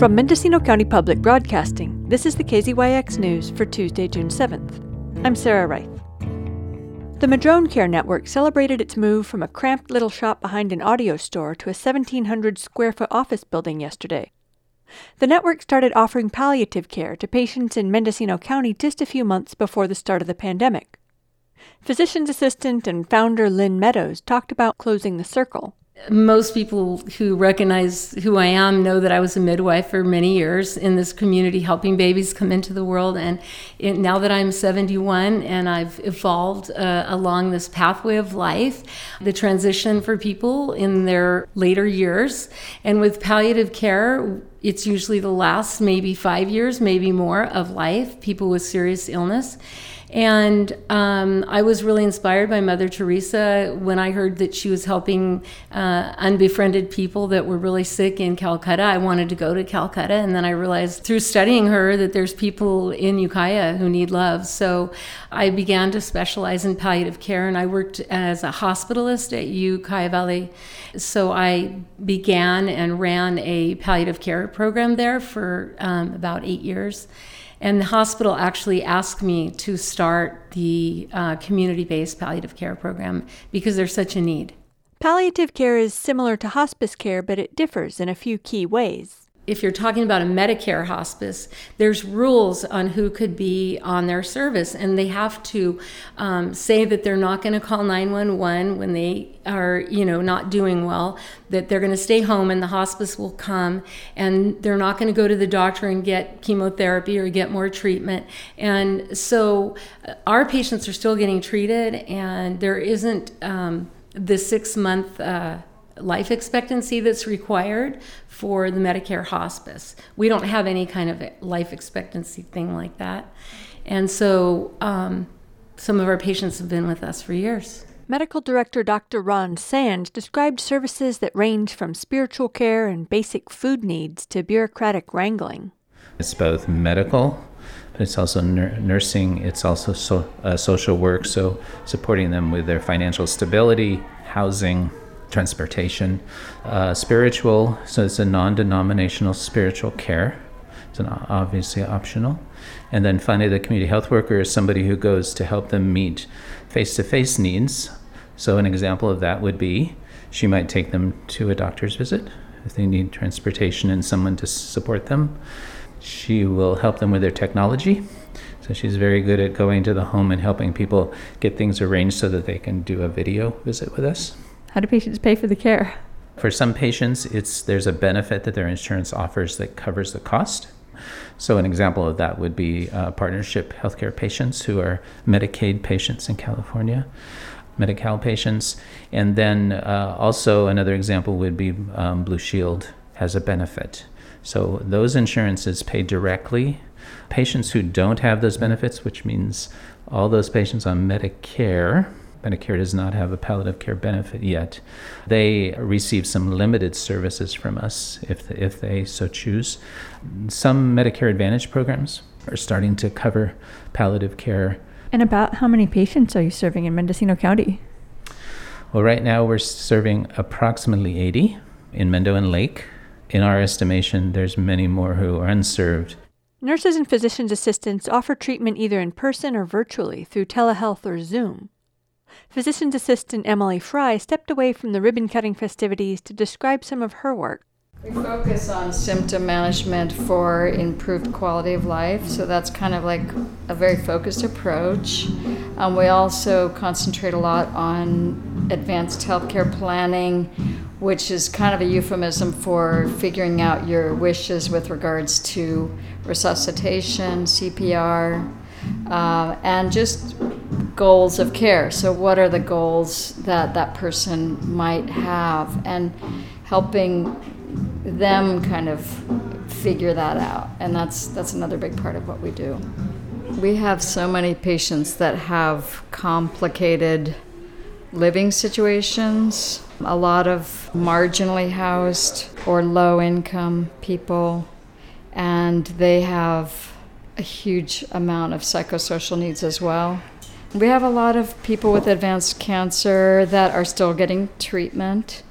From Mendocino County Public Broadcasting, this is the KZYX News for Tuesday, June 7th. I'm Sarah Reith. The Madrone Care Network celebrated its move from a cramped little shop behind an audio store to a 1,700 square foot office building yesterday. The network started offering palliative care to patients in Mendocino County just a few months before the start of the pandemic. Physician's assistant and founder Lynn Meadows talked about closing the circle most people who recognize who I am know that I was a midwife for many years in this community, helping babies come into the world. And it, now that I'm 71 and I've evolved uh, along this pathway of life, the transition for people in their later years, and with palliative care, it's usually the last maybe five years, maybe more of life, people with serious illness. And um, I was really inspired by Mother Teresa when I heard that she was helping uh, unbefriended people that were really sick in Calcutta. I wanted to go to Calcutta, and then I realized through studying her that there's people in Ukiah who need love. So I began to specialize in palliative care, and I worked as a hospitalist at Ukiah Valley. So I began and ran a palliative care program there for um, about eight years. And the hospital actually asked me to start the uh, community based palliative care program because there's such a need. Palliative care is similar to hospice care, but it differs in a few key ways if you're talking about a Medicare hospice, there's rules on who could be on their service, and they have to um, say that they're not going to call 911 when they are, you know, not doing well. That they're going to stay home, and the hospice will come, and they're not going to go to the doctor and get chemotherapy or get more treatment. And so, uh, our patients are still getting treated, and there isn't um, the six month. Uh, life expectancy that's required for the Medicare hospice. We don't have any kind of life expectancy thing like that. And so um, some of our patients have been with us for years. Medical Director Dr. Ron Sand described services that range from spiritual care and basic food needs to bureaucratic wrangling. It's both medical, but it's also nur- nursing, it's also so, uh, social work, so supporting them with their financial stability, housing, transportation. Uh, spiritual, so it's a non denominational spiritual care. It's an obviously optional. And then finally, the community health worker is somebody who goes to help them meet face to face needs. So, an example of that would be she might take them to a doctor's visit if they need transportation and someone to support them. She will help them with their technology. So she's very good at going to the home and helping people get things arranged so that they can do a video visit with us. How do patients pay for the care? For some patients, it's there's a benefit that their insurance offers that covers the cost. So an example of that would be uh, partnership healthcare patients who are Medicaid patients in California, Medi-Cal patients, and then uh, also another example would be um, Blue Shield has a benefit. So those insurances pay directly. Patients who don't have those benefits, which means all those patients on Medicare Medicare does not have a palliative care benefit yet. They receive some limited services from us if, if they so choose. Some Medicare Advantage programs are starting to cover palliative care. And about how many patients are you serving in Mendocino County? Well, right now we're serving approximately 80 in Mendo and Lake. In our estimation, there's many more who are unserved. Nurses and physician's assistants offer treatment either in person or virtually through telehealth or Zoom. Physician's assistant Emily Fry stepped away from the ribbon cutting festivities to describe some of her work. We focus on symptom management for improved quality of life, so that's kind of like a very focused approach. Um, we also concentrate a lot on advanced healthcare planning, which is kind of a euphemism for figuring out your wishes with regards to resuscitation, CPR, uh, and just goals of care. So, what are the goals that that person might have, and helping them kind of figure that out. And that's that's another big part of what we do. We have so many patients that have complicated living situations, a lot of marginally housed or low income people, and they have a huge amount of psychosocial needs as well. We have a lot of people with advanced cancer that are still getting treatment.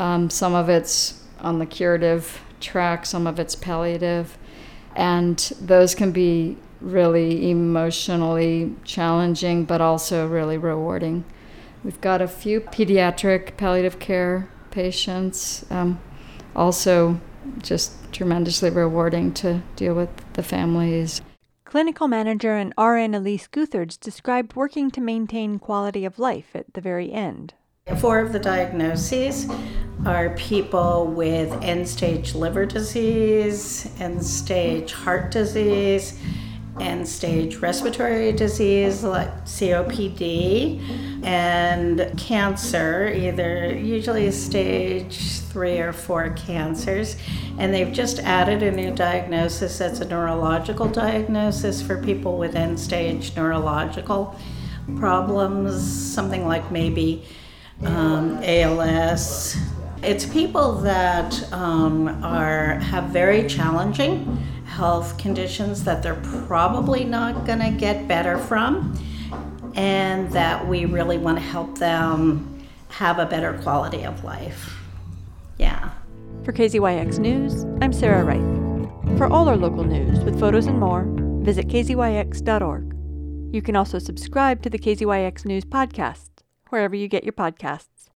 Um, some of it's on the curative track, some of it's palliative. And those can be really emotionally challenging, but also really rewarding. We've got a few pediatric palliative care patients, um, also just tremendously rewarding to deal with the families. Clinical manager and RN Elise Guthards described working to maintain quality of life at the very end. Four of the diagnoses are people with end stage liver disease, end stage heart disease, end stage respiratory disease like COPD, and cancer, either usually stage three or four cancers. And they've just added a new diagnosis that's a neurological diagnosis for people with end stage neurological problems, something like maybe um, ALS. It's people that um, are have very challenging health conditions that they're probably not going to get better from, and that we really want to help them have a better quality of life. Yeah. For KZYX News, I'm Sarah Reith. For all our local news with photos and more, visit kzyx.org. You can also subscribe to the KZYX News podcast wherever you get your podcasts.